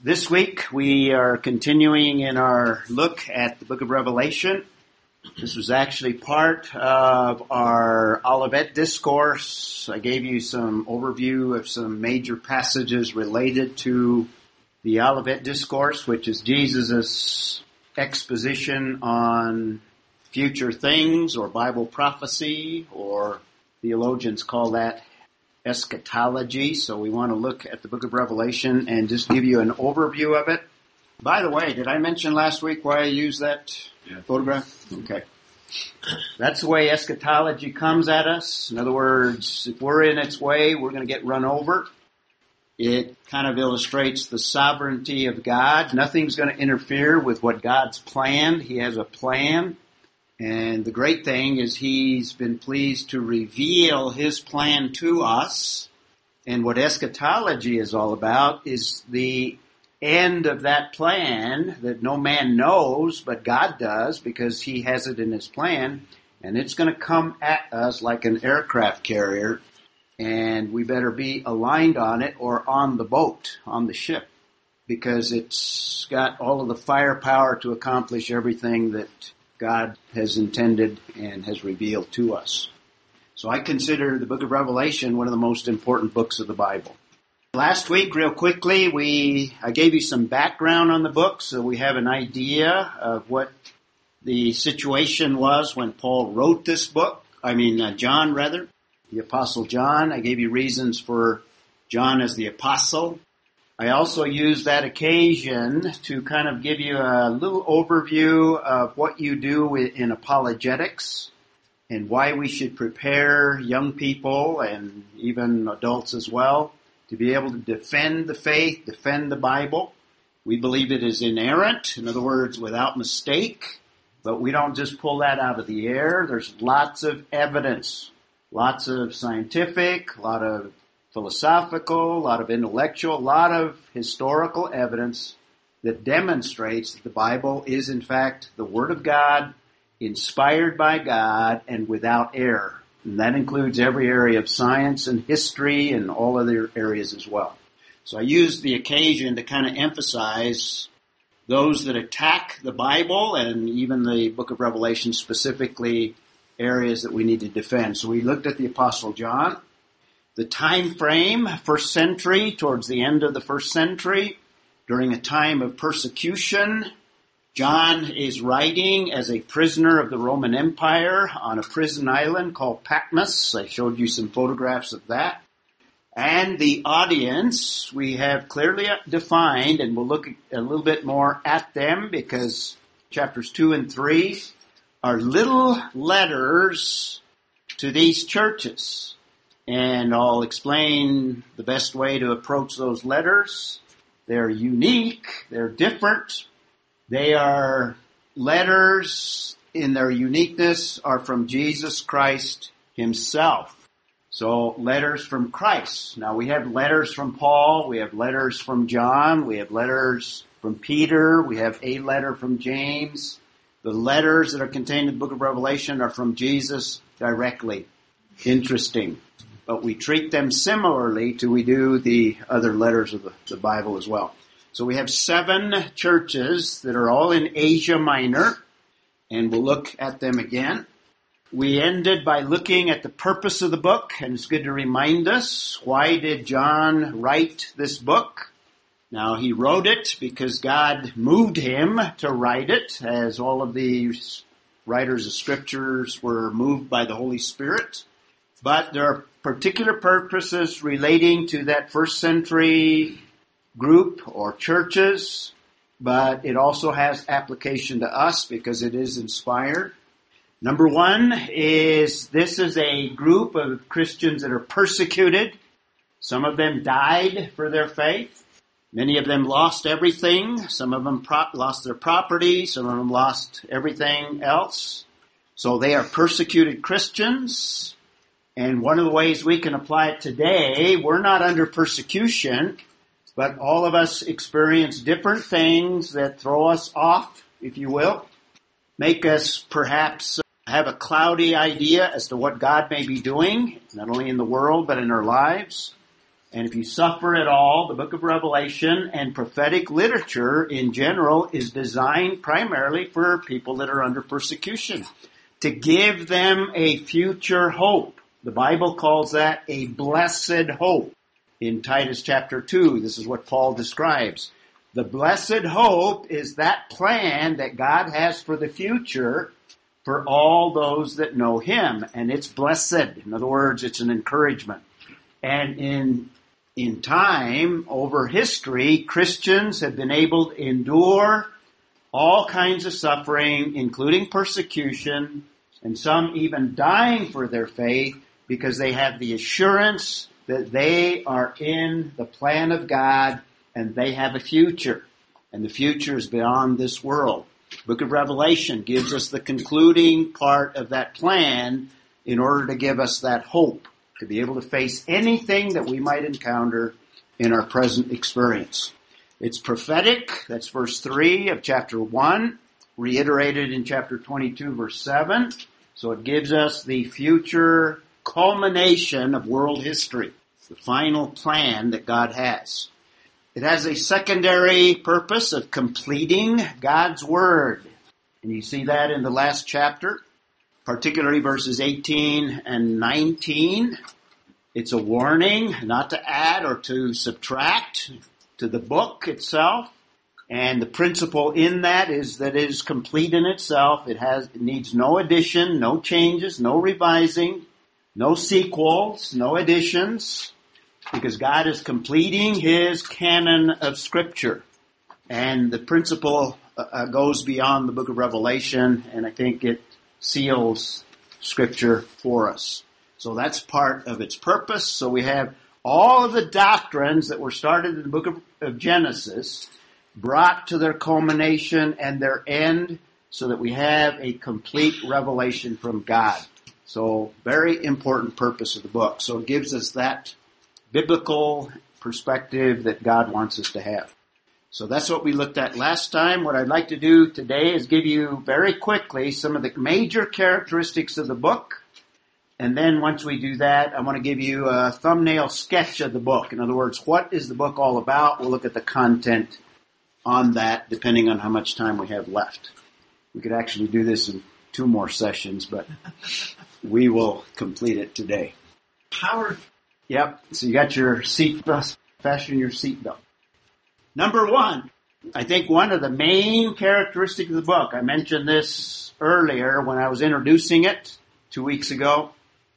This week we are continuing in our look at the book of Revelation. This was actually part of our Olivet discourse. I gave you some overview of some major passages related to the Olivet discourse, which is Jesus' exposition on future things or Bible prophecy or theologians call that eschatology. So we want to look at the book of Revelation and just give you an overview of it. By the way, did I mention last week why I used that yeah. photograph? Okay. That's the way eschatology comes at us. In other words, if we're in its way, we're going to get run over. It kind of illustrates the sovereignty of God. Nothing's going to interfere with what God's planned. He has a plan. And the great thing is he's been pleased to reveal his plan to us. And what eschatology is all about is the end of that plan that no man knows, but God does because he has it in his plan. And it's going to come at us like an aircraft carrier. And we better be aligned on it or on the boat, on the ship, because it's got all of the firepower to accomplish everything that God has intended and has revealed to us. So I consider the book of Revelation one of the most important books of the Bible. Last week, real quickly, we, I gave you some background on the book so we have an idea of what the situation was when Paul wrote this book. I mean, uh, John rather, the apostle John. I gave you reasons for John as the apostle. I also use that occasion to kind of give you a little overview of what you do in apologetics and why we should prepare young people and even adults as well to be able to defend the faith, defend the Bible. We believe it is inerrant, in other words, without mistake, but we don't just pull that out of the air. There's lots of evidence, lots of scientific, a lot of philosophical, a lot of intellectual, a lot of historical evidence that demonstrates that the Bible is in fact the Word of God, inspired by God, and without error. And that includes every area of science and history and all other areas as well. So I use the occasion to kind of emphasize those that attack the Bible and even the book of Revelation specifically areas that we need to defend. So we looked at the Apostle John. The time frame, first century, towards the end of the first century, during a time of persecution, John is writing as a prisoner of the Roman Empire on a prison island called Patmos. I showed you some photographs of that. And the audience we have clearly defined, and we'll look a little bit more at them because chapters 2 and 3 are little letters to these churches and I'll explain the best way to approach those letters. They're unique, they're different, they are letters in their uniqueness are from Jesus Christ himself. So letters from Christ. Now we have letters from Paul, we have letters from John, we have letters from Peter, we have a letter from James. The letters that are contained in the book of Revelation are from Jesus directly. Interesting but we treat them similarly to we do the other letters of the, the Bible as well. So we have seven churches that are all in Asia Minor, and we'll look at them again. We ended by looking at the purpose of the book, and it's good to remind us why did John write this book? Now he wrote it because God moved him to write it, as all of the writers of scriptures were moved by the Holy Spirit. But there are particular purposes relating to that first century group or churches, but it also has application to us because it is inspired. Number one is this is a group of Christians that are persecuted. Some of them died for their faith. Many of them lost everything. Some of them pro- lost their property. Some of them lost everything else. So they are persecuted Christians. And one of the ways we can apply it today, we're not under persecution, but all of us experience different things that throw us off, if you will, make us perhaps have a cloudy idea as to what God may be doing, not only in the world, but in our lives. And if you suffer at all, the book of Revelation and prophetic literature in general is designed primarily for people that are under persecution. To give them a future hope. The Bible calls that a blessed hope. In Titus chapter 2, this is what Paul describes. The blessed hope is that plan that God has for the future for all those that know Him. And it's blessed. In other words, it's an encouragement. And in in time, over history, Christians have been able to endure all kinds of suffering, including persecution, and some even dying for their faith because they have the assurance that they are in the plan of God and they have a future. And the future is beyond this world. Book of Revelation gives us the concluding part of that plan in order to give us that hope to be able to face anything that we might encounter in our present experience. It's prophetic, that's verse 3 of chapter 1, reiterated in chapter 22 verse 7. So it gives us the future culmination of world history, the final plan that God has. It has a secondary purpose of completing God's Word. And you see that in the last chapter particularly verses 18 and 19. It's a warning not to add or to subtract to the book itself. And the principle in that is that it is complete in itself. It has, it needs no addition, no changes, no revising, no sequels, no additions, because God is completing His canon of scripture. And the principle uh, goes beyond the book of Revelation, and I think it seals scripture for us. So that's part of its purpose. So we have all of the doctrines that were started in the book of, of Genesis brought to their culmination and their end so that we have a complete revelation from God. So very important purpose of the book. So it gives us that biblical perspective that God wants us to have. So that's what we looked at last time. What I'd like to do today is give you very quickly some of the major characteristics of the book. And then once we do that, I want to give you a thumbnail sketch of the book. In other words, what is the book all about? We'll look at the content on that depending on how much time we have left. We could actually do this in two more sessions, but we will complete it today. Howard. Yep. So you got your seat, belt, fasten your seatbelt. Number one, I think one of the main characteristics of the book, I mentioned this earlier when I was introducing it two weeks ago.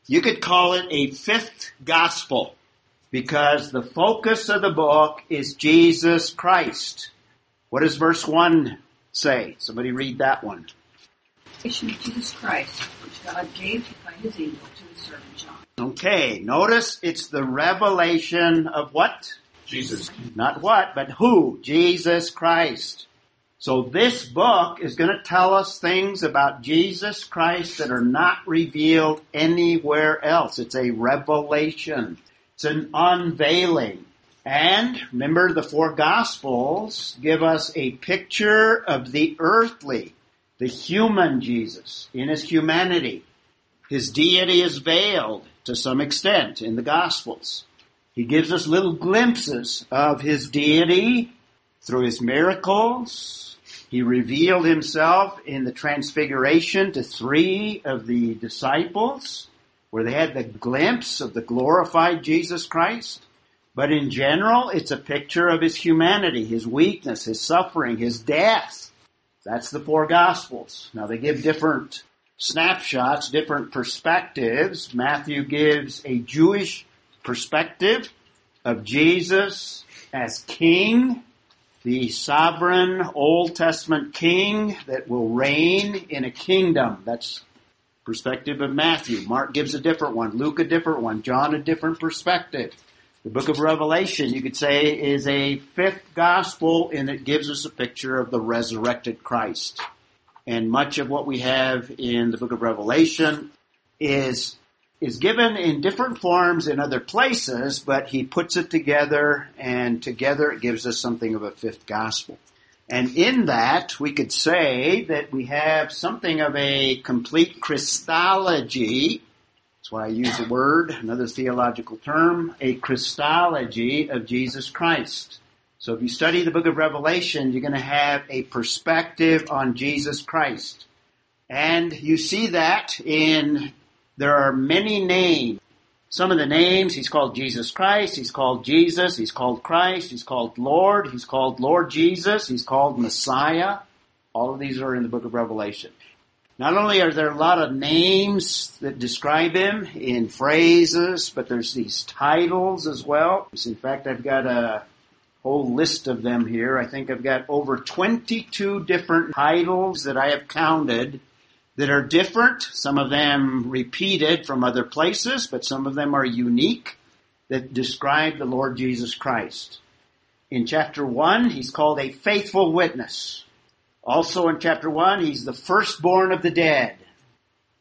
You could call it a fifth gospel because the focus of the book is Jesus Christ. What does verse 1 say? Somebody read that one. Jesus Christ, which God gave by his angel to his servant John. Okay, notice it's the revelation of what? Jesus. Not what, but who? Jesus Christ. So this book is going to tell us things about Jesus Christ that are not revealed anywhere else. It's a revelation. It's an unveiling. And remember the four gospels give us a picture of the earthly, the human Jesus in his humanity. His deity is veiled to some extent in the gospels. He gives us little glimpses of his deity through his miracles. He revealed himself in the transfiguration to three of the disciples where they had the glimpse of the glorified Jesus Christ. But in general, it's a picture of his humanity, his weakness, his suffering, his death. That's the four gospels. Now they give different snapshots, different perspectives. Matthew gives a Jewish perspective of Jesus as king, the sovereign Old Testament king that will reign in a kingdom. That's perspective of Matthew. Mark gives a different one. Luke a different one. John a different perspective. The book of Revelation, you could say, is a fifth gospel and it gives us a picture of the resurrected Christ. And much of what we have in the book of Revelation is is given in different forms in other places, but he puts it together and together it gives us something of a fifth gospel. And in that, we could say that we have something of a complete Christology Why I use the word, another theological term, a Christology of Jesus Christ. So if you study the book of Revelation, you're going to have a perspective on Jesus Christ. And you see that in, there are many names. Some of the names, he's called Jesus Christ, he's called Jesus, he's called Christ, he's called Lord, he's called Lord Jesus, he's called Messiah. All of these are in the book of Revelation. Not only are there a lot of names that describe him in phrases, but there's these titles as well. In fact, I've got a whole list of them here. I think I've got over 22 different titles that I have counted that are different. Some of them repeated from other places, but some of them are unique that describe the Lord Jesus Christ. In chapter 1, he's called a faithful witness. Also in chapter 1, he's the firstborn of the dead,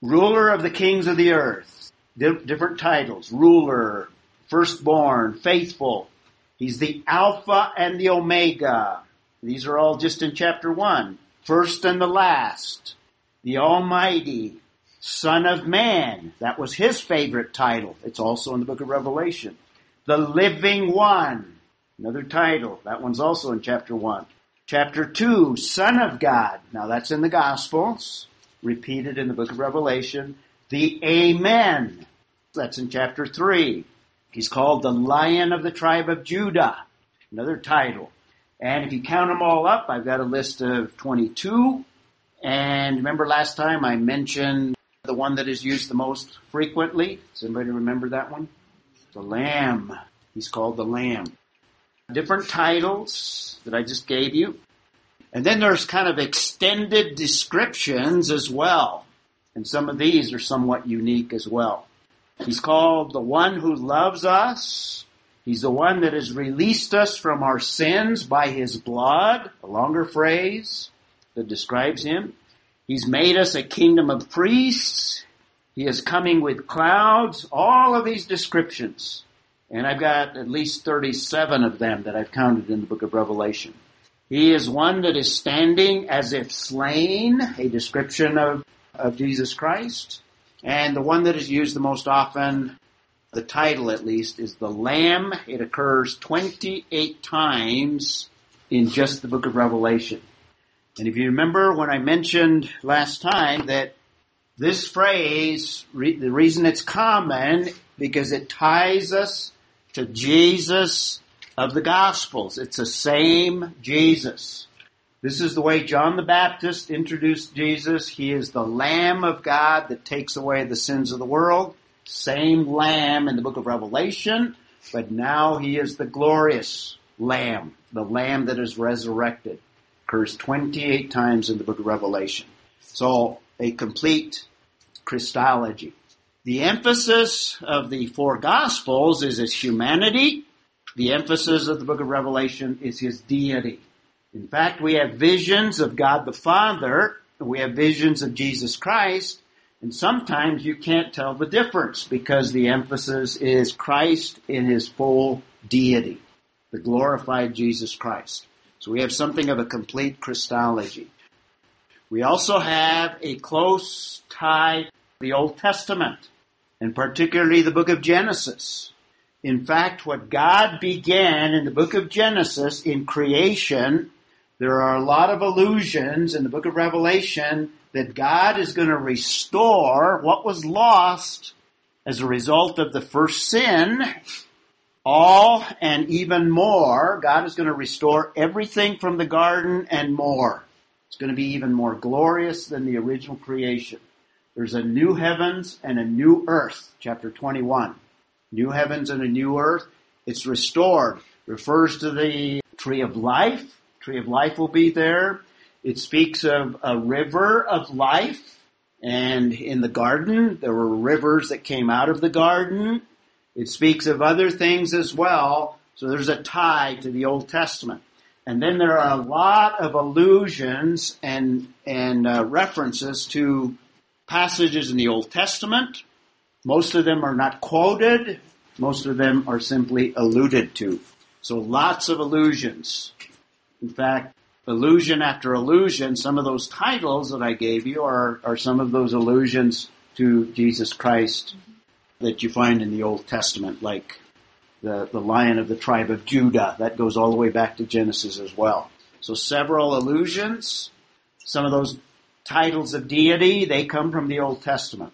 ruler of the kings of the earth. different titles. Ruler, firstborn, faithful. He's the Alpha and the Omega. These are all just in chapter 1. First and the last. The Almighty. Son of Man. That was his favorite title. It's also in the book of Revelation. The Living One. Another title. That one's also in chapter 1. Chapter 2, Son of God. Now that's in the Gospels, repeated in the book of Revelation. The Amen. That's in chapter 3. He's called the Lion of the tribe of Judah. Another title. And if you count them all up, I've got a list of 22. And remember last time I mentioned the one that is used the most frequently? Does anybody remember that one? The Lamb. He's called the Lamb different titles that I just gave you. And then there's kind of extended descriptions as well. And some of these are somewhat unique as well. He's called the one who loves us. He's the one that has released us from our sins by his blood, a longer phrase that describes him. He's made us a kingdom of priests. He is coming with clouds. All of these descriptions and I've got at least 37 of them that I've counted in the book of Revelation. He is one that is standing as if slain, a description of, of Jesus Christ. And the one that is used the most often, the title at least, is the Lamb. It occurs 28 times in just the book of Revelation. And if you remember when I mentioned last time that this phrase, re- the reason it's common, because it ties us to Jesus of the Gospels. It's the same Jesus. This is the way John the Baptist introduced Jesus. He is the Lamb of God that takes away the sins of the world. Same Lamb in the book of Revelation, but now he is the glorious Lamb, the Lamb that is resurrected. Occurs 28 times in the book of Revelation. So a complete Christology. The emphasis of the four gospels is his humanity. The emphasis of the book of Revelation is his deity. In fact, we have visions of God the Father, we have visions of Jesus Christ, and sometimes you can't tell the difference because the emphasis is Christ in his full deity, the glorified Jesus Christ. So we have something of a complete Christology. We also have a close tie the Old Testament, and particularly the book of Genesis. In fact, what God began in the book of Genesis in creation, there are a lot of allusions in the book of Revelation that God is going to restore what was lost as a result of the first sin. All and even more. God is going to restore everything from the garden and more. It's going to be even more glorious than the original creation. There's a new heavens and a new earth, chapter 21. New heavens and a new earth. It's restored. Refers to the tree of life. Tree of life will be there. It speaks of a river of life. And in the garden, there were rivers that came out of the garden. It speaks of other things as well. So there's a tie to the Old Testament. And then there are a lot of allusions and, and uh, references to passages in the Old Testament. Most of them are not quoted. Most of them are simply alluded to. So lots of allusions. In fact, allusion after allusion, some of those titles that I gave you are, are some of those allusions to Jesus Christ that you find in the Old Testament, like the, the lion of the tribe of Judah. That goes all the way back to Genesis as well. So several allusions. Some of those titles of deity, they come from the Old Testament.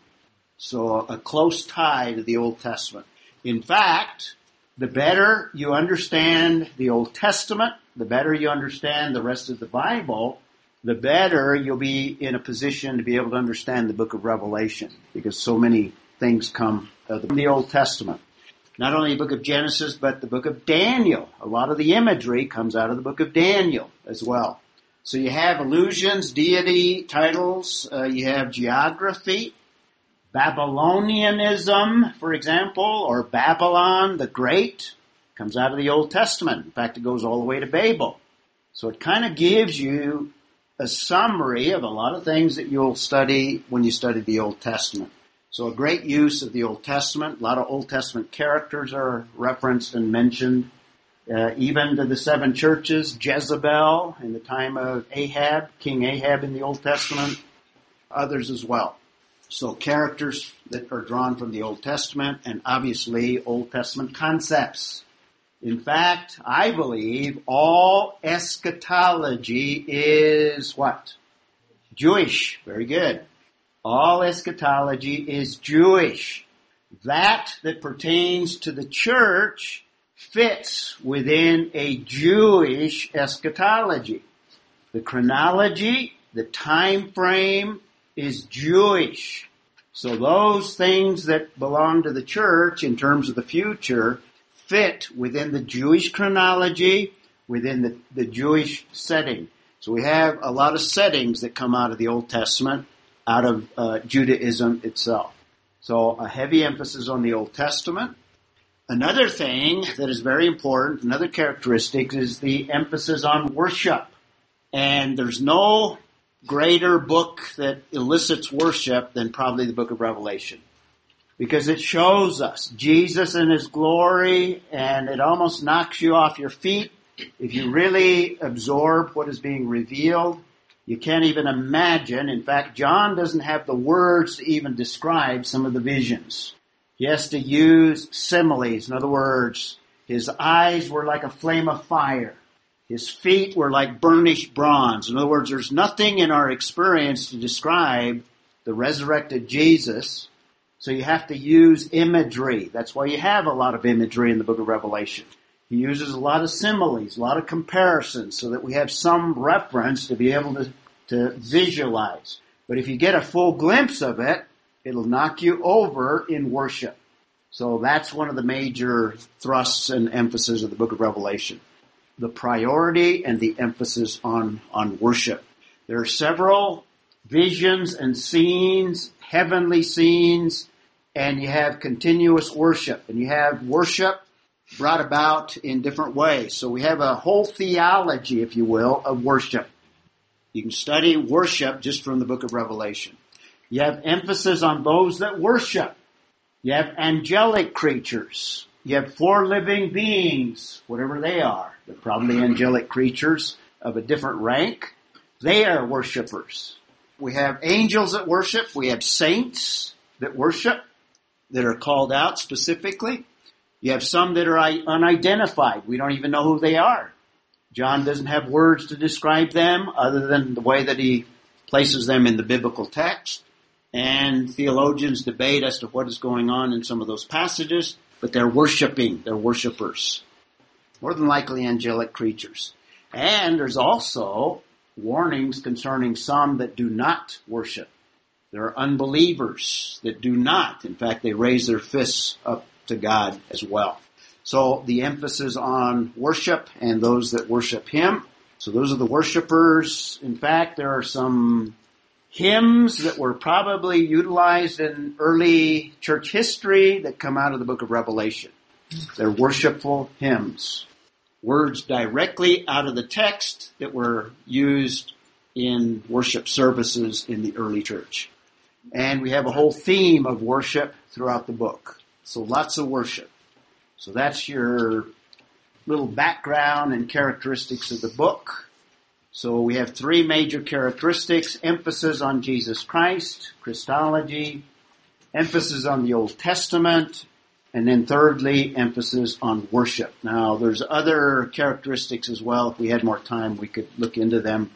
So a close tie to the Old Testament. In fact, the better you understand the Old Testament, the better you understand the rest of the Bible, the better you'll be in a position to be able to understand the book of Revelation because so many things come uh, from the Old Testament. Not only the book of Genesis, but the book of Daniel. A lot of the imagery comes out of the book of Daniel as well. So you have illusions, deity, titles, uh, you have geography, Babylonianism, for example, or Babylon the Great, comes out of the Old Testament. In fact, it goes all the way to Babel. So it kind of gives you a summary of a lot of things that you'll study when you study the Old Testament. So a great use of the Old Testament. A lot of Old Testament characters are referenced and mentioned. Uh, even to the seven churches, Jezebel in the time of Ahab, King Ahab in the Old Testament, others as well. So characters that are drawn from the Old Testament and obviously Old Testament concepts. In fact, I believe all eschatology is what? Jewish. Very good. All eschatology is Jewish. That that pertains to the church fits within a Jewish eschatology. The chronology, the time frame, is Jewish. So those things that belong to the church in terms of the future fit within the Jewish chronology, within the, the Jewish setting. So we have a lot of settings that come out of the Old Testament, out of uh, Judaism itself. So a heavy emphasis on the Old Testament. Another thing that is very important, another characteristic is the emphasis on worship. And there's no greater book that elicits worship than probably the book of Revelation. Because it shows us Jesus in His glory and it almost knocks you off your feet. If you really absorb what is being revealed, you can't even imagine. In fact, John doesn't have the words to even describe some of the visions. He has to use similes. In other words, his eyes were like a flame of fire. His feet were like burnished bronze. In other words, there's nothing in our experience to describe the resurrected Jesus. So you have to use imagery. That's why you have a lot of imagery in the book of Revelation. He uses a lot of similes, a lot of comparisons so that we have some reference to be able to, to visualize. But if you get a full glimpse of it, it'll knock you over in worship. So that's one of the major thrusts and emphasis of the book of Revelation the priority and the emphasis on, on worship. There are several visions and scenes, heavenly scenes, and you have continuous worship. And you have worship brought about in different ways. So we have a whole theology, if you will, of worship. You can study worship just from the book of Revelation. You have emphasis on those that worship. You have angelic creatures. You have four living beings, whatever they are. They're probably angelic creatures of a different rank. They are worshipers. We have angels that worship. We have saints that worship that are called out specifically. You have some that are unidentified. We don't even know who they are. John doesn't have words to describe them other than the way that he places them in the biblical text. And theologians debate as to what is going on in some of those passages but they're worshiping, they're worshipers. More than likely angelic creatures. And there's also warnings concerning some that do not worship. There are unbelievers that do not. In fact, they raise their fists up to God as well. So the emphasis on worship and those that worship Him. So those are the worshipers. In fact, there are some hymns that were probably utilized in early church history that come out of the book of Revelation. They're worshipful hymns. Words directly out of the text that were used in worship services in the early church. And we have a whole theme of worship throughout the book. So lots of worship. So that's your little background and characteristics of the book. So we have three major characteristics, emphasis on Jesus Christ, Christology, emphasis on the Old Testament, and then thirdly, emphasis on worship. Now, there's other characteristics as well. If we had more time, we could look into them.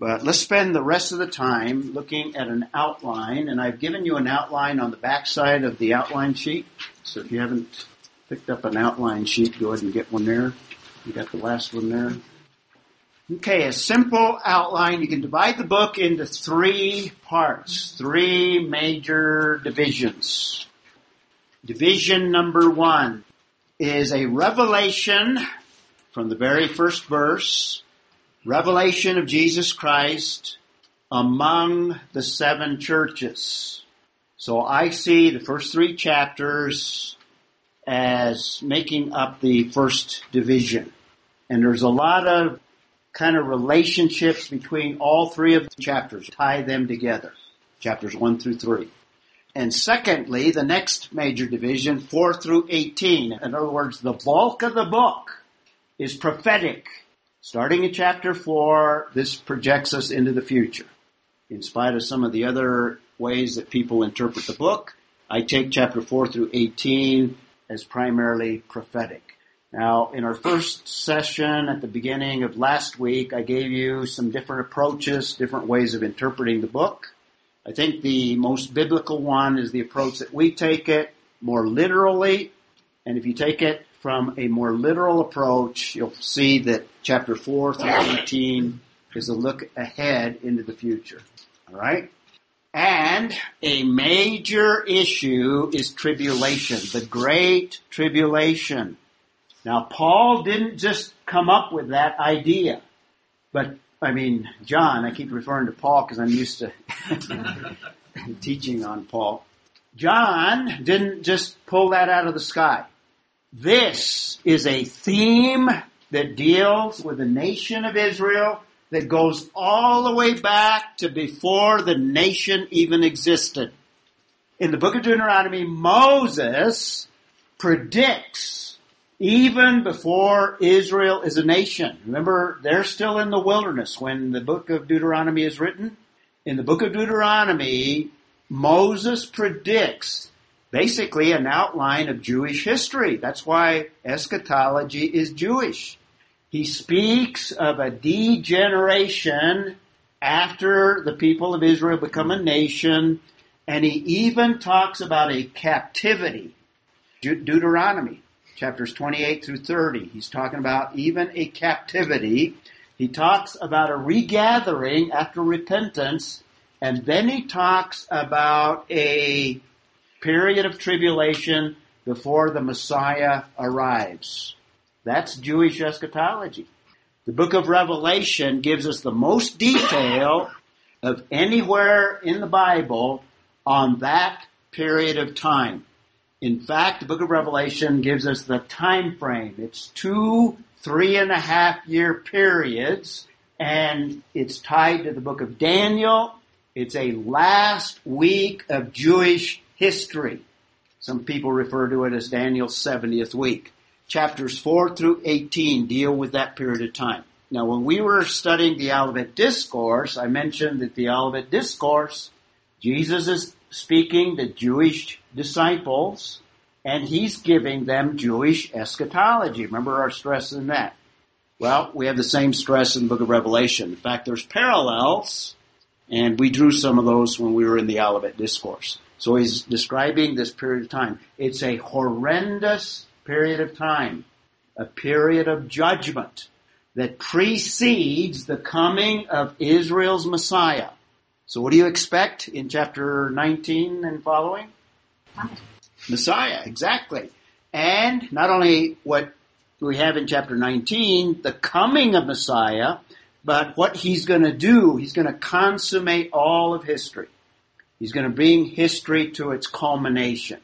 But let's spend the rest of the time looking at an outline, and I've given you an outline on the back side of the outline sheet. So if you haven't picked up an outline sheet, go ahead and get one there. You got the last one there. Okay, a simple outline. You can divide the book into three parts, three major divisions. Division number one is a revelation from the very first verse, revelation of Jesus Christ among the seven churches. So I see the first three chapters as making up the first division. And there's a lot of kind of relationships between all three of the chapters, tie them together. Chapters 1 through 3. And secondly, the next major division, 4 through 18. In other words, the bulk of the book is prophetic. Starting in chapter 4, this projects us into the future. In spite of some of the other ways that people interpret the book, I take chapter 4 through 18 as primarily prophetic. Now, in our first session at the beginning of last week, I gave you some different approaches, different ways of interpreting the book. I think the most biblical one is the approach that we take it more literally. And if you take it from a more literal approach, you'll see that chapter 4 through 18 is a look ahead into the future. Alright? And a major issue is tribulation, the great tribulation. Now, Paul didn't just come up with that idea, but I mean, John, I keep referring to Paul because I'm used to teaching on Paul. John didn't just pull that out of the sky. This is a theme that deals with the nation of Israel that goes all the way back to before the nation even existed. In the book of Deuteronomy, Moses predicts even before Israel is a nation. Remember, they're still in the wilderness when the book of Deuteronomy is written. In the book of Deuteronomy, Moses predicts basically an outline of Jewish history. That's why eschatology is Jewish. He speaks of a degeneration after the people of Israel become a nation, and he even talks about a captivity. Deuteronomy chapters 28 through 30. He's talking about even a captivity. He talks about a regathering after repentance, and then he talks about a period of tribulation before the Messiah arrives. That's Jewish eschatology. The book of Revelation gives us the most detail of anywhere in the Bible on that period of time. In fact, the book of Revelation gives us the time frame. It's two three and a half year periods and it's tied to the book of Daniel. It's a last week of Jewish history. Some people refer to it as Daniel's 70th week. Chapters 4 through 18 deal with that period of time. Now when we were studying the Olivet Discourse, I mentioned that the Olivet Discourse, Jesus is speaking to Jewish disciples and he's giving them Jewish eschatology. Remember our stress in that. Well, we have the same stress in the book of Revelation. In fact, there's parallels and we drew some of those when we were in the Olivet Discourse. So he's describing this period of time. It's a horrendous period of time, a period of judgment that precedes the coming of Israel's Messiah. So what do you expect in chapter 19 and following? Messiah, exactly. And not only what we have in chapter 19, the coming of Messiah, but what he's going to do, he's going to consummate all of history. He's going to bring history to its culmination.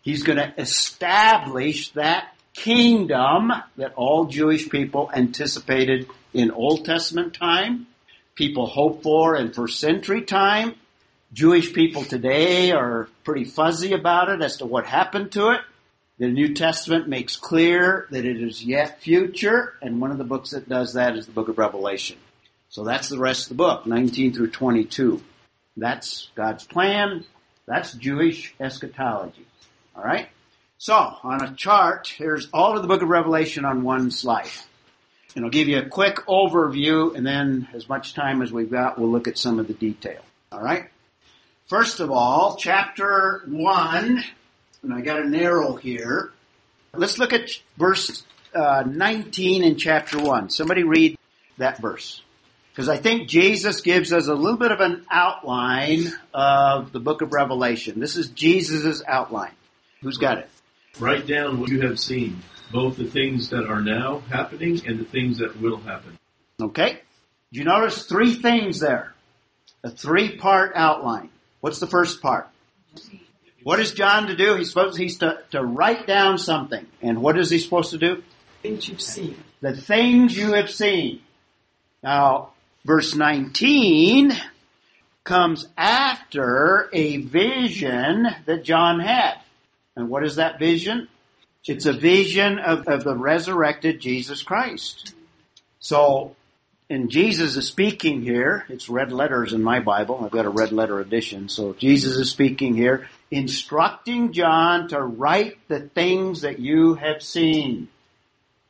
He's going to establish that kingdom that all Jewish people anticipated in Old Testament time people hope for and for century time. Jewish people today are pretty fuzzy about it as to what happened to it. The New Testament makes clear that it is yet future, and one of the books that does that is the book of Revelation. So that's the rest of the book, 19 through 22. That's God's plan. That's Jewish eschatology. All right? So, on a chart, here's all of the book of Revelation on one slide. And I'll give you a quick overview, and then as much time as we've got, we'll look at some of the detail. All right? First of all, chapter 1, and I got an arrow here. Let's look at verse uh, 19 in chapter 1. Somebody read that verse. Because I think Jesus gives us a little bit of an outline of the book of Revelation. This is Jesus' outline. Who's got it? Write down what you have seen, both the things that are now happening and the things that will happen. Okay. Do you notice three things there? A three part outline. What's the first part? What is John to do? He's supposed he's to, to write down something. And what is he supposed to do? Things you've seen. The things you have seen. Now, verse 19 comes after a vision that John had. And what is that vision? It's a vision of, of the resurrected Jesus Christ. So, and Jesus is speaking here. It's red letters in my Bible. I've got a red letter edition. So Jesus is speaking here, instructing John to write the things that you have seen.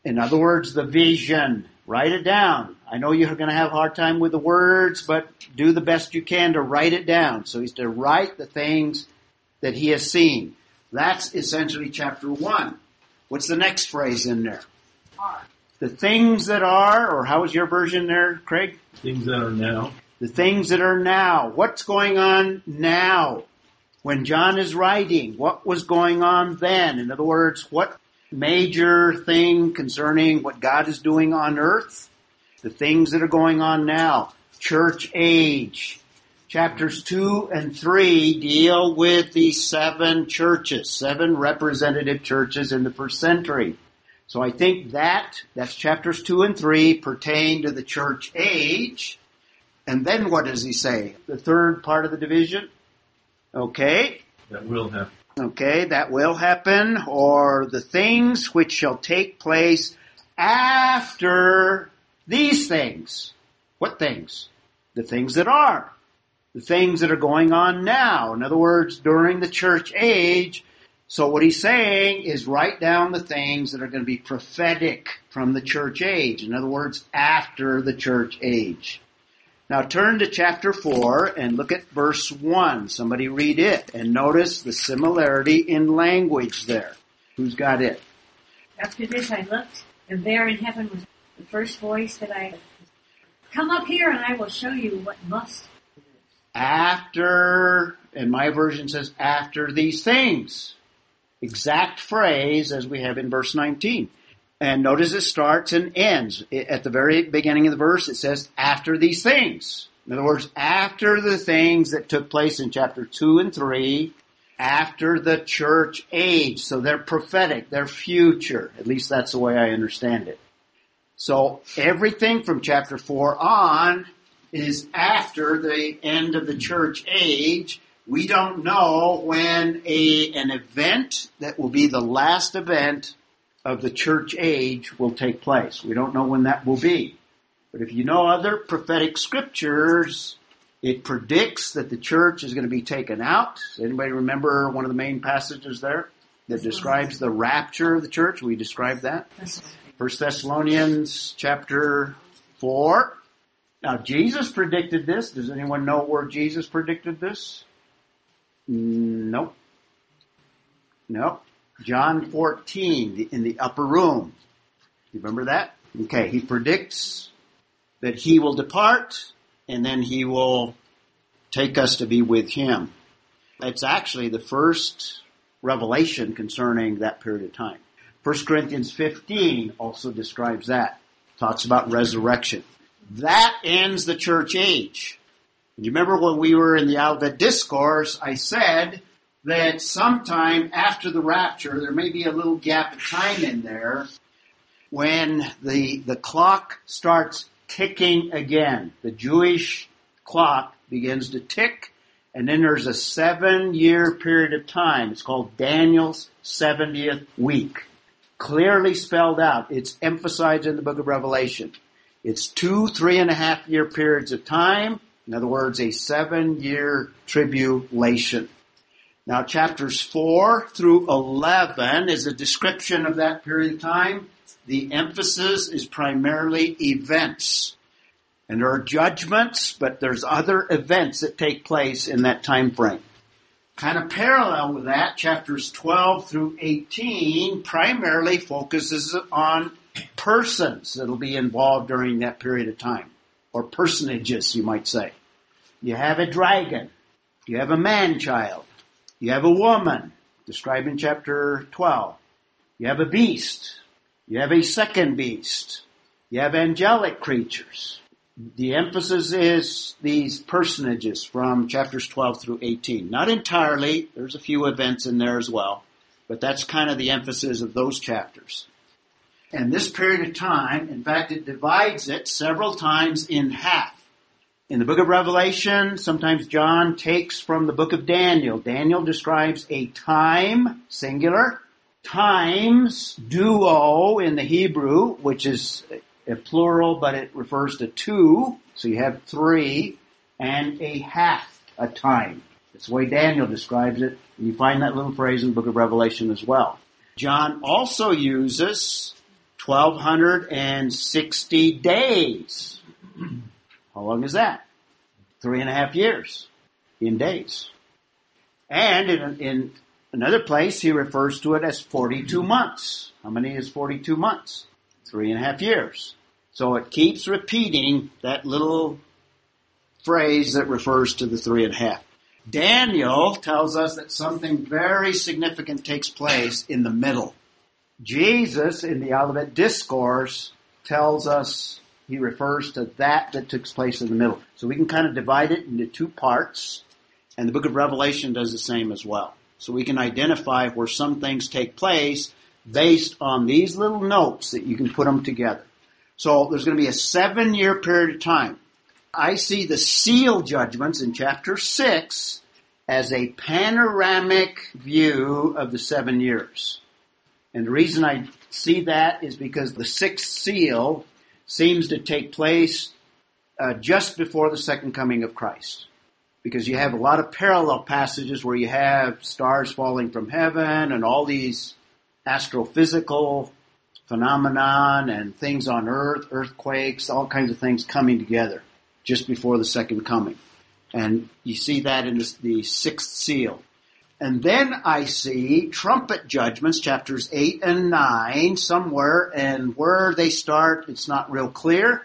In other words, the vision. Write it down. I know you're going to have a hard time with the words, but do the best you can to write it down. So he's to write the things that he has seen. That's essentially chapter one. What's the next phrase in there? Are. The things that are, or how is your version there, Craig? Things that are now. The things that are now. What's going on now? When John is writing, what was going on then? In other words, what major thing concerning what God is doing on earth? The things that are going on now. Church age. Chapters 2 and 3 deal with the seven churches, seven representative churches in the first century. So I think that, that's chapters 2 and 3 pertain to the church age. And then what does he say? The third part of the division? Okay. That will happen. Okay, that will happen, or the things which shall take place after these things. What things? The things that are. The things that are going on now. In other words, during the church age. So what he's saying is write down the things that are going to be prophetic from the church age. In other words, after the church age. Now turn to chapter 4 and look at verse 1. Somebody read it and notice the similarity in language there. Who's got it? After this I looked, and there in heaven was the first voice that I Come up here and I will show you what must. After, and my version says after these things. Exact phrase as we have in verse 19. And notice it starts and ends. At the very beginning of the verse, it says, after these things. In other words, after the things that took place in chapter 2 and 3, after the church age. So they're prophetic, they're future. At least that's the way I understand it. So everything from chapter 4 on is after the end of the church age. We don't know when a, an event that will be the last event of the church age will take place. We don't know when that will be. But if you know other prophetic scriptures, it predicts that the church is going to be taken out. Does anybody remember one of the main passages there that describes the rapture of the church? We described that. First Thessalonians chapter 4. Now Jesus predicted this. Does anyone know where Jesus predicted this? Nope. Nope. John 14 in the upper room. You remember that? Okay, he predicts that he will depart and then he will take us to be with him. It's actually the first revelation concerning that period of time. 1 Corinthians 15 also describes that. Talks about resurrection. That ends the church age. You remember when we were in the Olivet Discourse, I said that sometime after the rapture, there may be a little gap of time in there when the, the clock starts ticking again. The Jewish clock begins to tick and then there's a seven year period of time. It's called Daniel's 70th week. Clearly spelled out. It's emphasized in the book of Revelation. It's two three and a half year periods of time. In other words, a seven year tribulation. Now chapters 4 through 11 is a description of that period of time. The emphasis is primarily events. And there are judgments, but there's other events that take place in that time frame. Kind of parallel with that, chapters 12 through 18 primarily focuses on persons that'll be involved during that period of time. Or personages, you might say. You have a dragon. You have a man child. You have a woman, described in chapter 12. You have a beast. You have a second beast. You have angelic creatures. The emphasis is these personages from chapters 12 through 18. Not entirely. There's a few events in there as well. But that's kind of the emphasis of those chapters. And this period of time, in fact, it divides it several times in half. In the book of Revelation, sometimes John takes from the book of Daniel. Daniel describes a time, singular, times, duo in the Hebrew, which is a plural, but it refers to two. So you have three, and a half a time. That's the way Daniel describes it. And you find that little phrase in the book of Revelation as well. John also uses 1260 days. How long is that? Three and a half years in days. And in, in another place, he refers to it as 42 months. How many is 42 months? Three and a half years. So it keeps repeating that little phrase that refers to the three and a half. Daniel tells us that something very significant takes place in the middle. Jesus in the Olivet Discourse tells us he refers to that that took place in the middle. So we can kind of divide it into two parts, and the book of Revelation does the same as well. So we can identify where some things take place based on these little notes that you can put them together. So there's going to be a seven year period of time. I see the seal judgments in chapter six as a panoramic view of the seven years. And the reason I see that is because the sixth seal seems to take place uh, just before the second coming of Christ. Because you have a lot of parallel passages where you have stars falling from heaven and all these astrophysical phenomenon and things on earth, earthquakes, all kinds of things coming together just before the second coming. And you see that in the sixth seal. And then I see trumpet judgments, chapters 8 and 9, somewhere, and where they start, it's not real clear.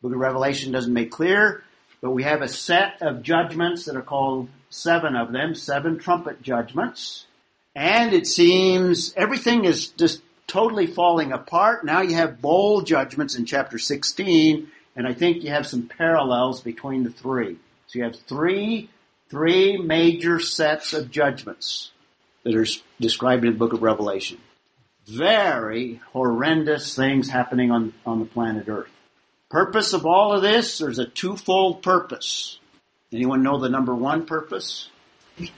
Book of Revelation doesn't make clear, but we have a set of judgments that are called seven of them, seven trumpet judgments. And it seems everything is just totally falling apart. Now you have bowl judgments in chapter 16, and I think you have some parallels between the three. So you have three three major sets of judgments that are described in the book of Revelation. Very horrendous things happening on, on the planet Earth. Purpose of all of this, there's a twofold purpose. Anyone know the number one purpose?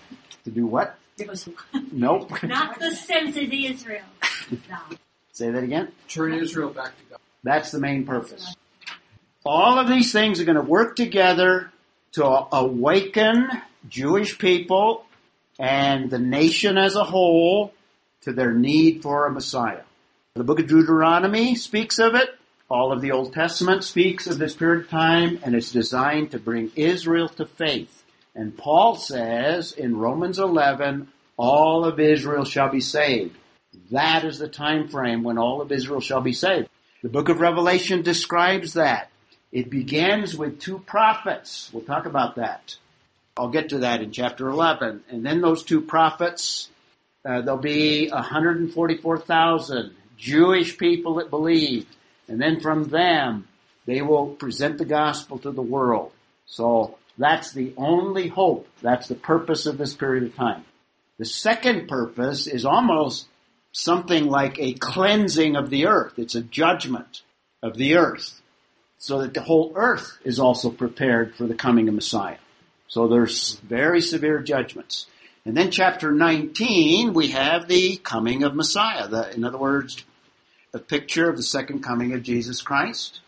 To do what? Nope. Not the sense of Israel. No. Say that again? Turn Israel back to God. That's the main purpose. All of these things are going to work together to awaken Jewish people and the nation as a whole to their need for a Messiah. The book of Deuteronomy speaks of it. All of the Old Testament speaks of this period of time and it's designed to bring Israel to faith. And Paul says in Romans 11, all of Israel shall be saved. That is the time frame when all of Israel shall be saved. The book of Revelation describes that. It begins with two prophets. We'll talk about that. I'll get to that in chapter 11. And then those two prophets, uh, there'll be 144,000 Jewish people that believe. And then from them, they will present the gospel to the world. So that's the only hope. That's the purpose of this period of time. The second purpose is almost something like a cleansing of the earth. It's a judgment of the earth so that the whole earth is also prepared for the coming of Messiah. So there's very severe judgments. And then chapter 19, we have the coming of Messiah. The, in other words, a picture of the second coming of Jesus Christ.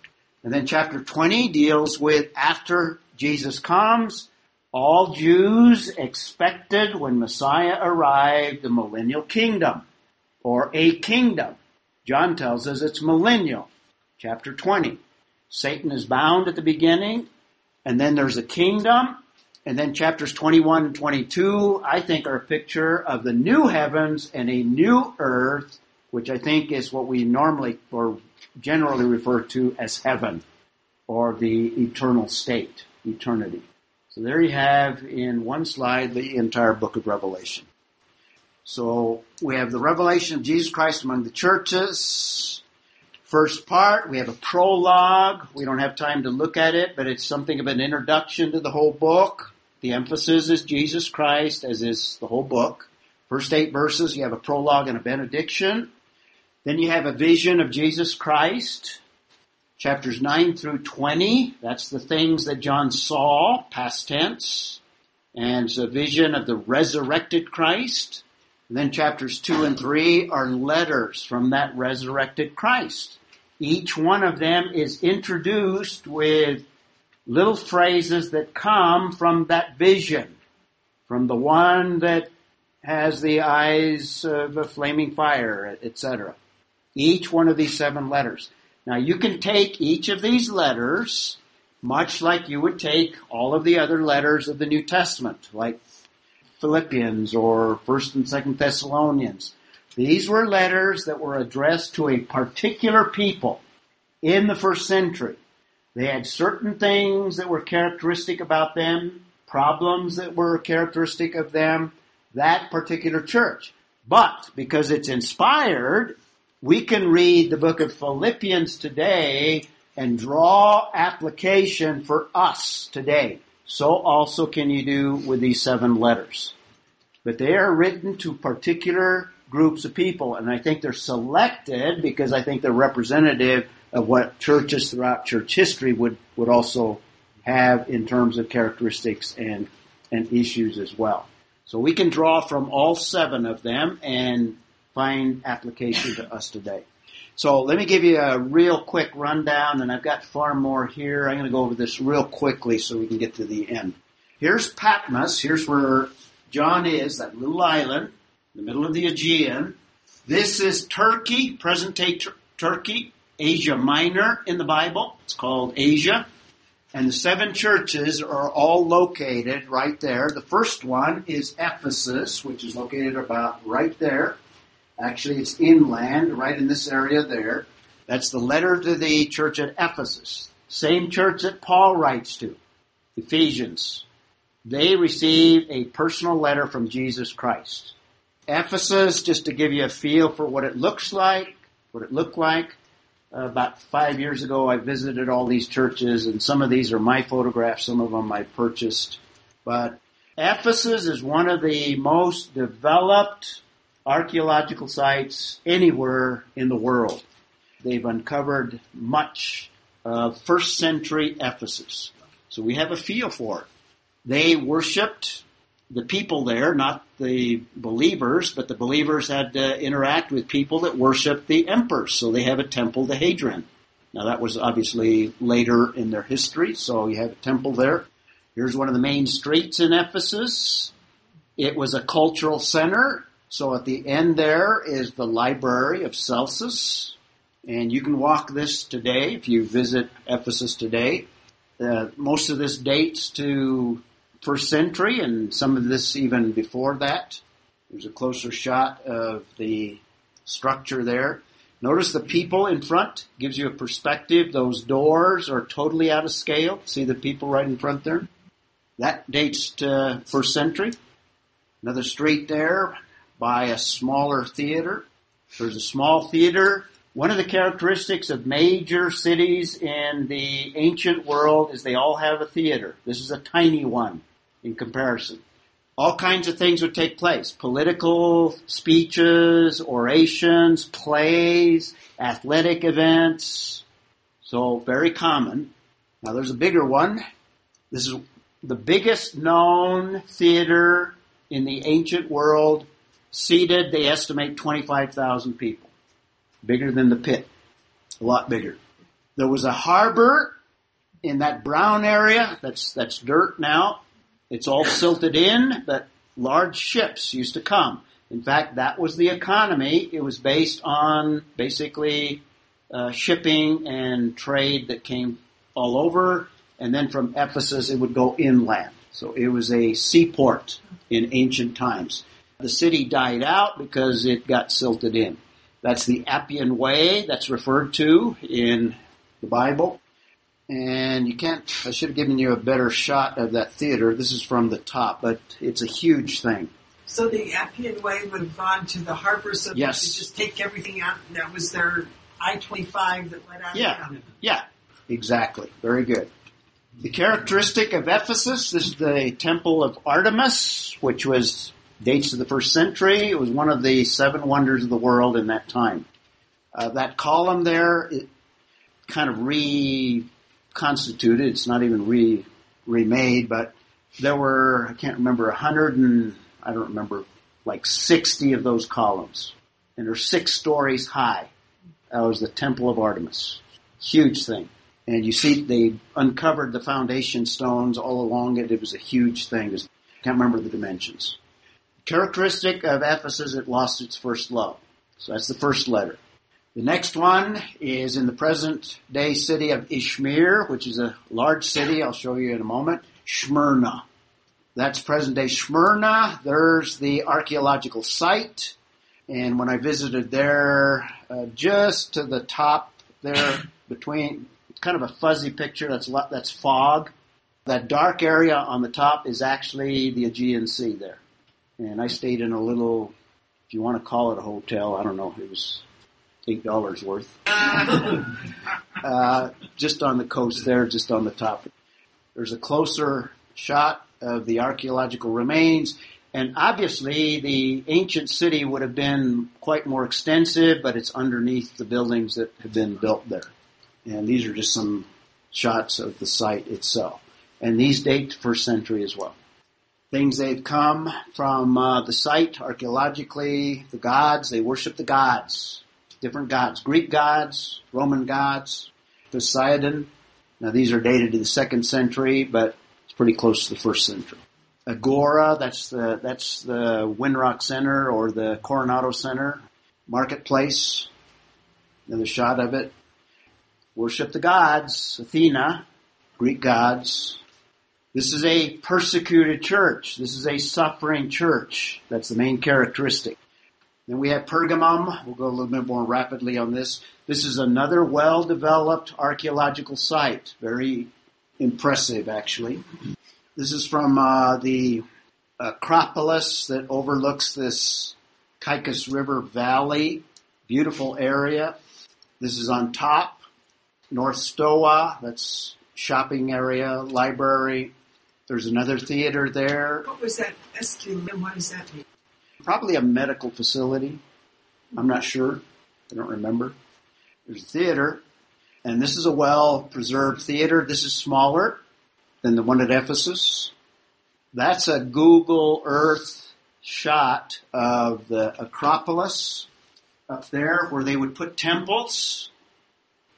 And then chapter 20 deals with after Jesus comes, All Jews expected when Messiah arrived the millennial kingdom or a kingdom. John tells us it's millennial. Chapter 20. Satan is bound at the beginning and then there's a kingdom and then chapters 21 and 22, I think are a picture of the new heavens and a new earth, which I think is what we normally or generally refer to as heaven or the eternal state, eternity. So there you have in one slide the entire book of Revelation. So we have the revelation of Jesus Christ among the churches. First part, we have a prologue. We don't have time to look at it, but it's something of an introduction to the whole book. The emphasis is Jesus Christ, as is the whole book. First eight verses, you have a prologue and a benediction. Then you have a vision of Jesus Christ. Chapters 9 through 20, that's the things that John saw, past tense. And it's a vision of the resurrected Christ. And then chapters 2 and 3 are letters from that resurrected Christ. Each one of them is introduced with little phrases that come from that vision, from the one that has the eyes of a flaming fire, etc. Each one of these seven letters. Now you can take each of these letters, much like you would take all of the other letters of the New Testament, like Philippians or 1st and 2nd Thessalonians. These were letters that were addressed to a particular people in the first century. They had certain things that were characteristic about them, problems that were characteristic of them, that particular church. But because it's inspired, we can read the book of Philippians today and draw application for us today. So also can you do with these seven letters. But they are written to particular groups of people, and I think they're selected because I think they're representative of what churches throughout church history would, would also have in terms of characteristics and, and issues as well. So we can draw from all seven of them and find application to us today. So let me give you a real quick rundown, and I've got far more here. I'm going to go over this real quickly so we can get to the end. Here's Patmos. Here's where John is, that little island the middle of the Aegean. This is Turkey, present day Turkey. Asia Minor in the Bible. It's called Asia. And the seven churches are all located right there. The first one is Ephesus, which is located about right there. Actually, it's inland, right in this area there. That's the letter to the church at Ephesus. Same church that Paul writes to, Ephesians. They receive a personal letter from Jesus Christ. Ephesus, just to give you a feel for what it looks like, what it looked like, uh, about five years ago, I visited all these churches, and some of these are my photographs, some of them I purchased. But Ephesus is one of the most developed archaeological sites anywhere in the world. They've uncovered much of first century Ephesus. So we have a feel for it. They worshipped the people there, not the believers, but the believers had to interact with people that worshiped the emperors. So they have a temple to Hadrian. Now that was obviously later in their history, so you have a temple there. Here's one of the main streets in Ephesus. It was a cultural center. So at the end there is the library of Celsus. And you can walk this today if you visit Ephesus today. Uh, most of this dates to first century and some of this even before that. There's a closer shot of the structure there. Notice the people in front gives you a perspective. Those doors are totally out of scale. See the people right in front there? That dates to first century. Another street there by a smaller theater. There's a small theater. One of the characteristics of major cities in the ancient world is they all have a theater. This is a tiny one in comparison. All kinds of things would take place. Political speeches, orations, plays, athletic events. So very common. Now there's a bigger one. This is the biggest known theater in the ancient world, seated, they estimate 25,000 people. Bigger than the pit. A lot bigger. There was a harbor in that brown area, that's, that's dirt now, It's all silted in, but large ships used to come. In fact, that was the economy. It was based on basically uh, shipping and trade that came all over, and then from Ephesus it would go inland. So it was a seaport in ancient times. The city died out because it got silted in. That's the Appian Way that's referred to in the Bible. And you can't, I should have given you a better shot of that theater. This is from the top, but it's a huge thing. So the Appian Way would have gone to the harbor so Yes. they could just take everything out. That was their I-25 that led out Yeah. Yeah, exactly. Very good. The characteristic of Ephesus this is the temple of Artemis, which was dates to the first century. It was one of the seven wonders of the world in that time. Uh, that column there, it kind of reconstituted. It's not even re remade, but there were I can't remember a hundred and I don't remember like sixty of those columns, and they're six stories high. That was the Temple of Artemis. Huge thing. And you see they uncovered the foundation stones all along it. It was a huge thing. Was- can't remember the dimensions. Characteristic of Ephesus, it lost its first love. So that's the first letter. The next one is in the present day city of Izmir, which is a large city. I'll show you in a moment. Smyrna. That's present day Smyrna. There's the archaeological site. And when I visited there, uh, just to the top there, between, kind of a fuzzy picture. That's that's fog. That dark area on the top is actually the Aegean Sea there. And I stayed in a little, if you want to call it a hotel, I don't know, it was eight dollars worth. uh, just on the coast there, just on the top. There's a closer shot of the archaeological remains. And obviously the ancient city would have been quite more extensive, but it's underneath the buildings that have been built there. And these are just some shots of the site itself. And these date to first century as well. Things they've come from uh, the site archaeologically, the gods, they worship the gods. Different gods. Greek gods, Roman gods, Poseidon. Now these are dated to the second century, but it's pretty close to the first century. Agora, that's the that's the Winrock Center or the Coronado Center, marketplace. Another shot of it. Worship the gods, Athena, Greek gods. This is a persecuted church. This is a suffering church. That's the main characteristic. Then we have Pergamum. We'll go a little bit more rapidly on this. This is another well-developed archaeological site. Very impressive, actually. This is from uh, the Acropolis that overlooks this Caicus River Valley. Beautiful area. This is on top. North Stoa, that's shopping area, library. There's another theater there. What was that SQM? What does that mean? Probably a medical facility. I'm not sure. I don't remember. There's a theater. And this is a well preserved theater. This is smaller than the one at Ephesus. That's a Google Earth shot of the Acropolis up there where they would put temples.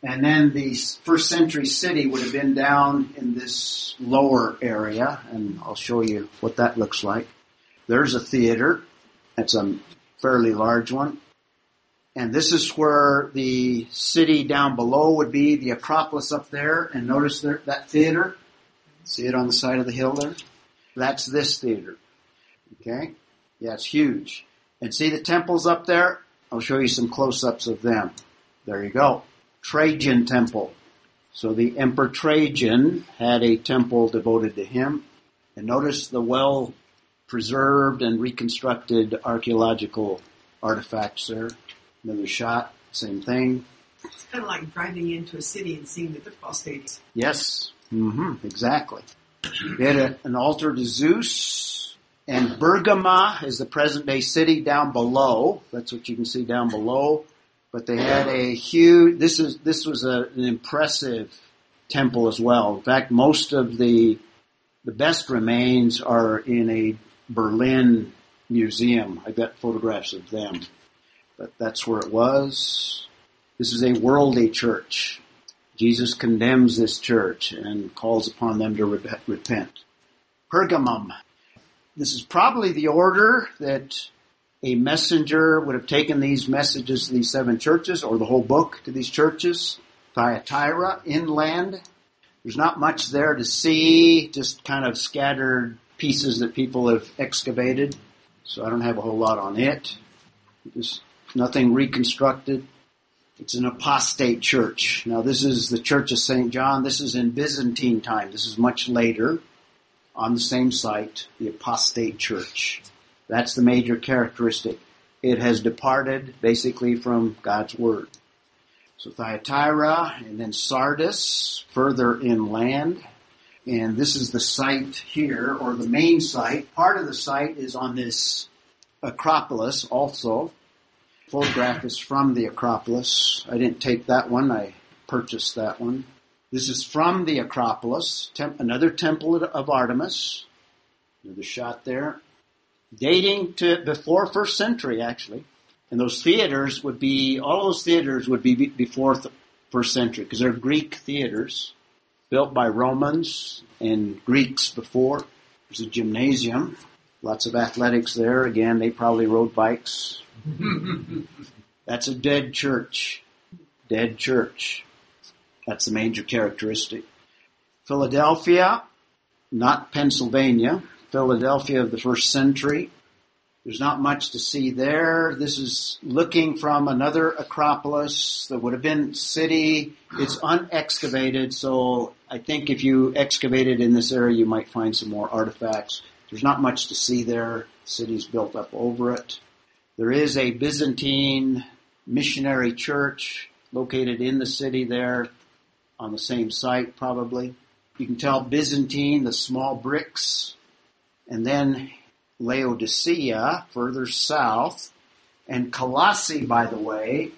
And then the first century city would have been down in this lower area. And I'll show you what that looks like. There's a theater. That's a fairly large one. And this is where the city down below would be, the Acropolis up there. And notice there, that theater. See it on the side of the hill there? That's this theater. Okay? Yeah, it's huge. And see the temples up there? I'll show you some close-ups of them. There you go. Trajan Temple. So the Emperor Trajan had a temple devoted to him. And notice the well preserved and reconstructed archaeological artifacts there. Another shot, same thing. It's kind of like driving into a city and seeing the football stadiums. Yes, hmm exactly. They had a, an altar to Zeus, and Bergama is the present day city down below. That's what you can see down below. But they had a huge. This is this was a, an impressive temple as well. In fact, most of the the best remains are in a Berlin museum. I got photographs of them, but that's where it was. This is a worldly church. Jesus condemns this church and calls upon them to re- repent. Pergamum. This is probably the order that a messenger would have taken these messages to these seven churches or the whole book to these churches. Thyatira, inland. There's not much there to see, just kind of scattered pieces that people have excavated. So I don't have a whole lot on it. Just nothing reconstructed. It's an apostate church. Now this is the Church of St. John. This is in Byzantine time. This is much later on the same site, the apostate church. That's the major characteristic. It has departed basically from God's Word. So Thyatira and then Sardis further inland. And this is the site here, or the main site. Part of the site is on this Acropolis also. Photograph is from the Acropolis. I didn't take that one, I purchased that one. This is from the Acropolis, another temple of Artemis. Another shot there dating to before first century actually. And those theaters would be, all those theaters would be before th- first century because they're Greek theaters built by Romans and Greeks before. There's a gymnasium, lots of athletics there. Again, they probably rode bikes. That's a dead church. Dead church. That's the major characteristic. Philadelphia, not Pennsylvania. Philadelphia of the first century. There's not much to see there. This is looking from another Acropolis that would have been city. It's unexcavated, so I think if you excavated in this area, you might find some more artifacts. There's not much to see there. The city's built up over it. There is a Byzantine missionary church located in the city there on the same site probably. You can tell Byzantine, the small bricks and then Laodicea further south, and Colossae, by the way,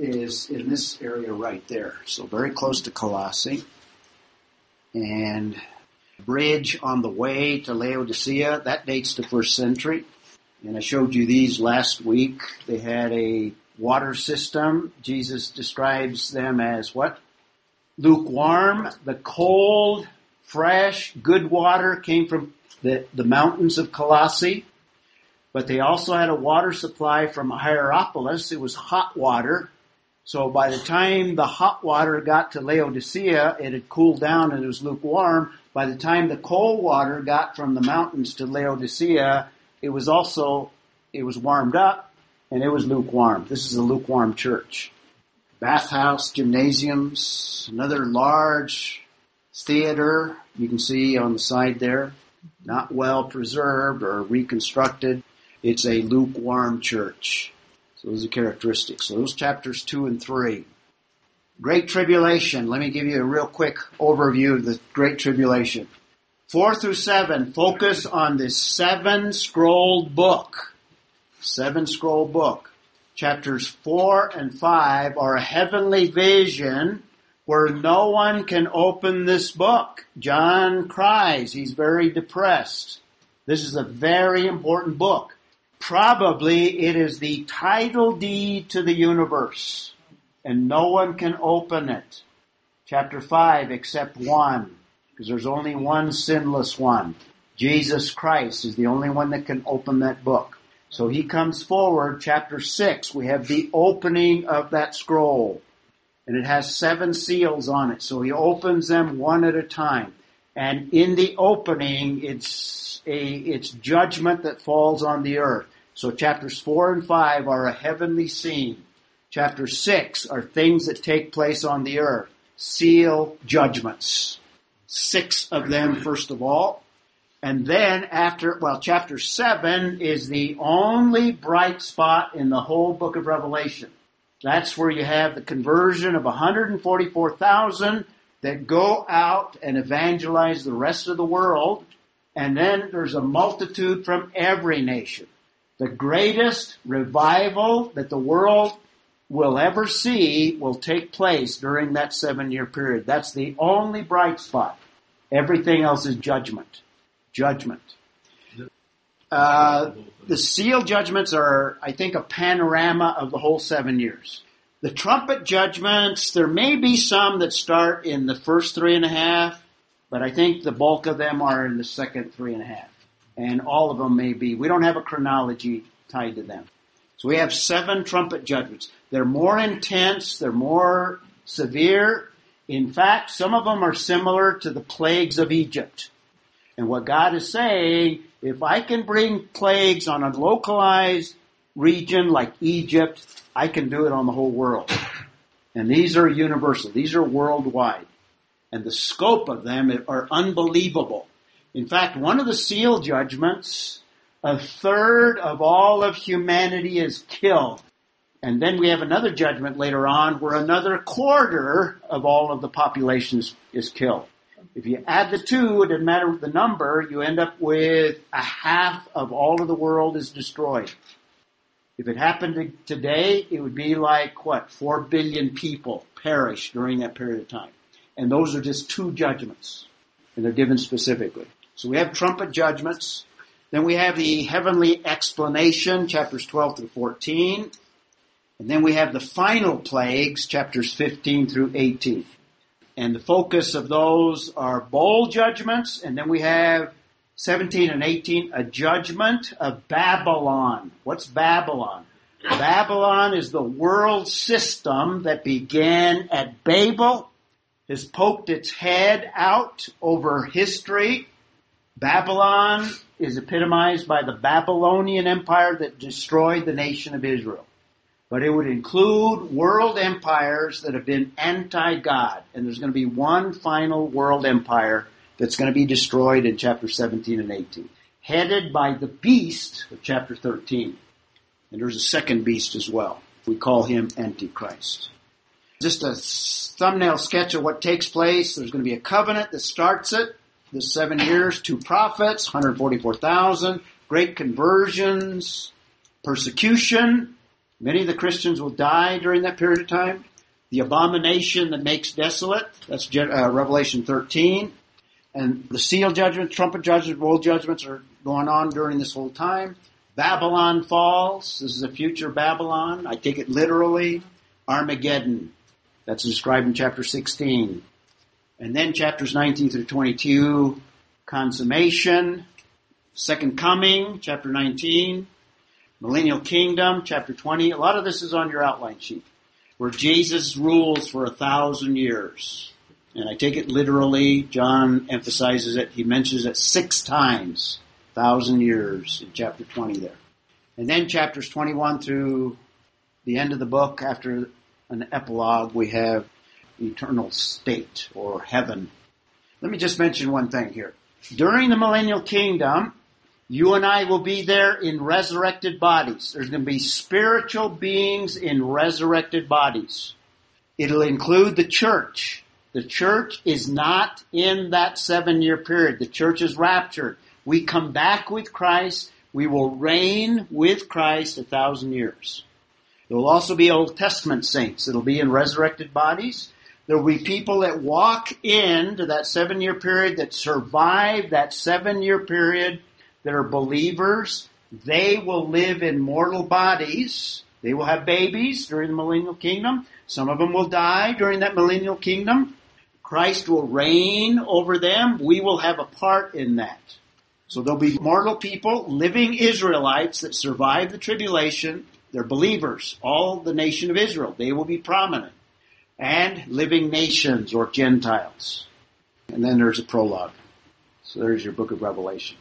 is in this area right there. So very close to Colossae. And bridge on the way to Laodicea, that dates to first century. And I showed you these last week. They had a water system. Jesus describes them as what? Lukewarm. The cold, fresh, good water came from the, the mountains of Colossae, but they also had a water supply from Hierapolis. It was hot water. So by the time the hot water got to Laodicea, it had cooled down and it was lukewarm. By the time the cold water got from the mountains to Laodicea, it was also, it was warmed up and it was lukewarm. This is a lukewarm church. Bathhouse, gymnasiums, another large theater you can see on the side there not well preserved or reconstructed. It's a lukewarm church. So those are characteristics. So those chapters two and three. Great Tribulation. Let me give you a real quick overview of the Great Tribulation. Four through seven focus on this seven scrolled book. Seven scroll book. Chapters four and five are a heavenly vision where no one can open this book. John cries. He's very depressed. This is a very important book. Probably it is the title deed to the universe and no one can open it. Chapter 5 except one because there's only one sinless one. Jesus Christ is the only one that can open that book. So he comes forward, chapter 6, we have the opening of that scroll and it has seven seals on it. So he opens them one at a time. And in the opening, it's a, it's judgment that falls on the earth. So chapters four and five are a heavenly scene. Chapter six are things that take place on the earth. Seal judgments. Six of them, first of all. And then after, well, chapter seven is the only bright spot in the whole book of Revelation. That's where you have the conversion of 144,000 that go out and evangelize the rest of the world. And then there's a multitude from every nation. The greatest revival that the world will ever see will take place during that seven year period. That's the only bright spot. Everything else is judgment. Judgment. Uh, the seal judgments are, I think, a panorama of the whole seven years. The trumpet judgments, there may be some that start in the first three and a half, but I think the bulk of them are in the second three and a half. And all of them may be, we don't have a chronology tied to them. So we have seven trumpet judgments. They're more intense, they're more severe. In fact, some of them are similar to the plagues of Egypt. And what God is saying, if I can bring plagues on a localized region like Egypt, I can do it on the whole world. And these are universal. These are worldwide. And the scope of them are unbelievable. In fact, one of the seal judgments, a third of all of humanity is killed. And then we have another judgment later on where another quarter of all of the population is, is killed. If you add the two, it doesn't matter the number, you end up with a half of all of the world is destroyed. If it happened today, it would be like what? Four billion people perish during that period of time. And those are just two judgments. And they're given specifically. So we have trumpet judgments. Then we have the heavenly explanation, chapters 12 through 14. And then we have the final plagues, chapters 15 through 18. And the focus of those are bowl judgments. And then we have 17 and 18, a judgment of Babylon. What's Babylon? Babylon is the world system that began at Babel, has poked its head out over history. Babylon is epitomized by the Babylonian Empire that destroyed the nation of Israel. But it would include world empires that have been anti-God. And there's going to be one final world empire that's going to be destroyed in chapter 17 and 18. Headed by the beast of chapter 13. And there's a second beast as well. We call him Antichrist. Just a thumbnail sketch of what takes place. There's going to be a covenant that starts it. The seven years, two prophets, 144,000, great conversions, persecution. Many of the Christians will die during that period of time. The abomination that makes desolate. That's uh, Revelation 13. And the seal judgment, trumpet judgment, bowl judgments are going on during this whole time. Babylon falls. This is a future Babylon. I take it literally. Armageddon. That's described in chapter 16. And then chapters 19 through 22, consummation, second coming, chapter 19, millennial kingdom, chapter 20. A lot of this is on your outline sheet, where Jesus rules for a thousand years. And I take it literally. John emphasizes it. He mentions it six times, thousand years in chapter 20 there. And then chapters 21 through the end of the book, after an epilogue, we have eternal state or heaven. Let me just mention one thing here. During the millennial kingdom, you and I will be there in resurrected bodies. There's going to be spiritual beings in resurrected bodies. It'll include the church. The church is not in that seven year period. The church is raptured. We come back with Christ. We will reign with Christ a thousand years. There will also be Old Testament saints. It'll be in resurrected bodies. There will be people that walk into that seven year period that survive that seven year period that are believers. They will live in mortal bodies. They will have babies during the millennial kingdom. Some of them will die during that millennial kingdom. Christ will reign over them. We will have a part in that. So there'll be mortal people, living Israelites that survive the tribulation. They're believers, all the nation of Israel. They will be prominent. And living nations or Gentiles. And then there's a prologue. So there's your book of Revelation.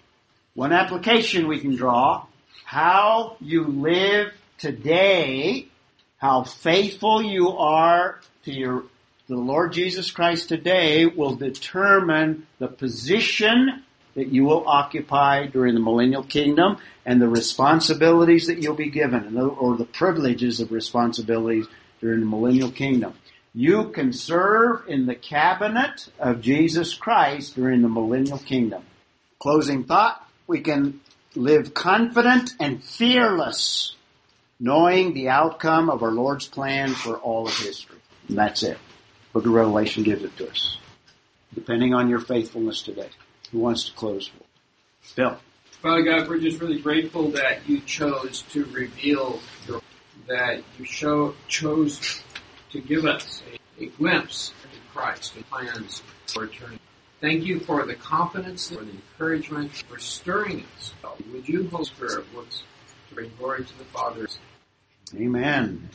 One application we can draw, how you live today, how faithful you are to your the Lord Jesus Christ today will determine the position that you will occupy during the millennial kingdom and the responsibilities that you'll be given or the privileges of responsibilities during the millennial kingdom. You can serve in the cabinet of Jesus Christ during the millennial kingdom. Closing thought, we can live confident and fearless knowing the outcome of our Lord's plan for all of history. And that's it. Book of Revelation gives it to us. Depending on your faithfulness today. Who wants to close? Bill. Father God, we're just really grateful that you chose to reveal that you show, chose to give us a, a glimpse into Christ and plans for eternity. Thank you for the confidence, for the encouragement, for stirring us. Would you, Holy Spirit, work to bring glory to the Father? Amen.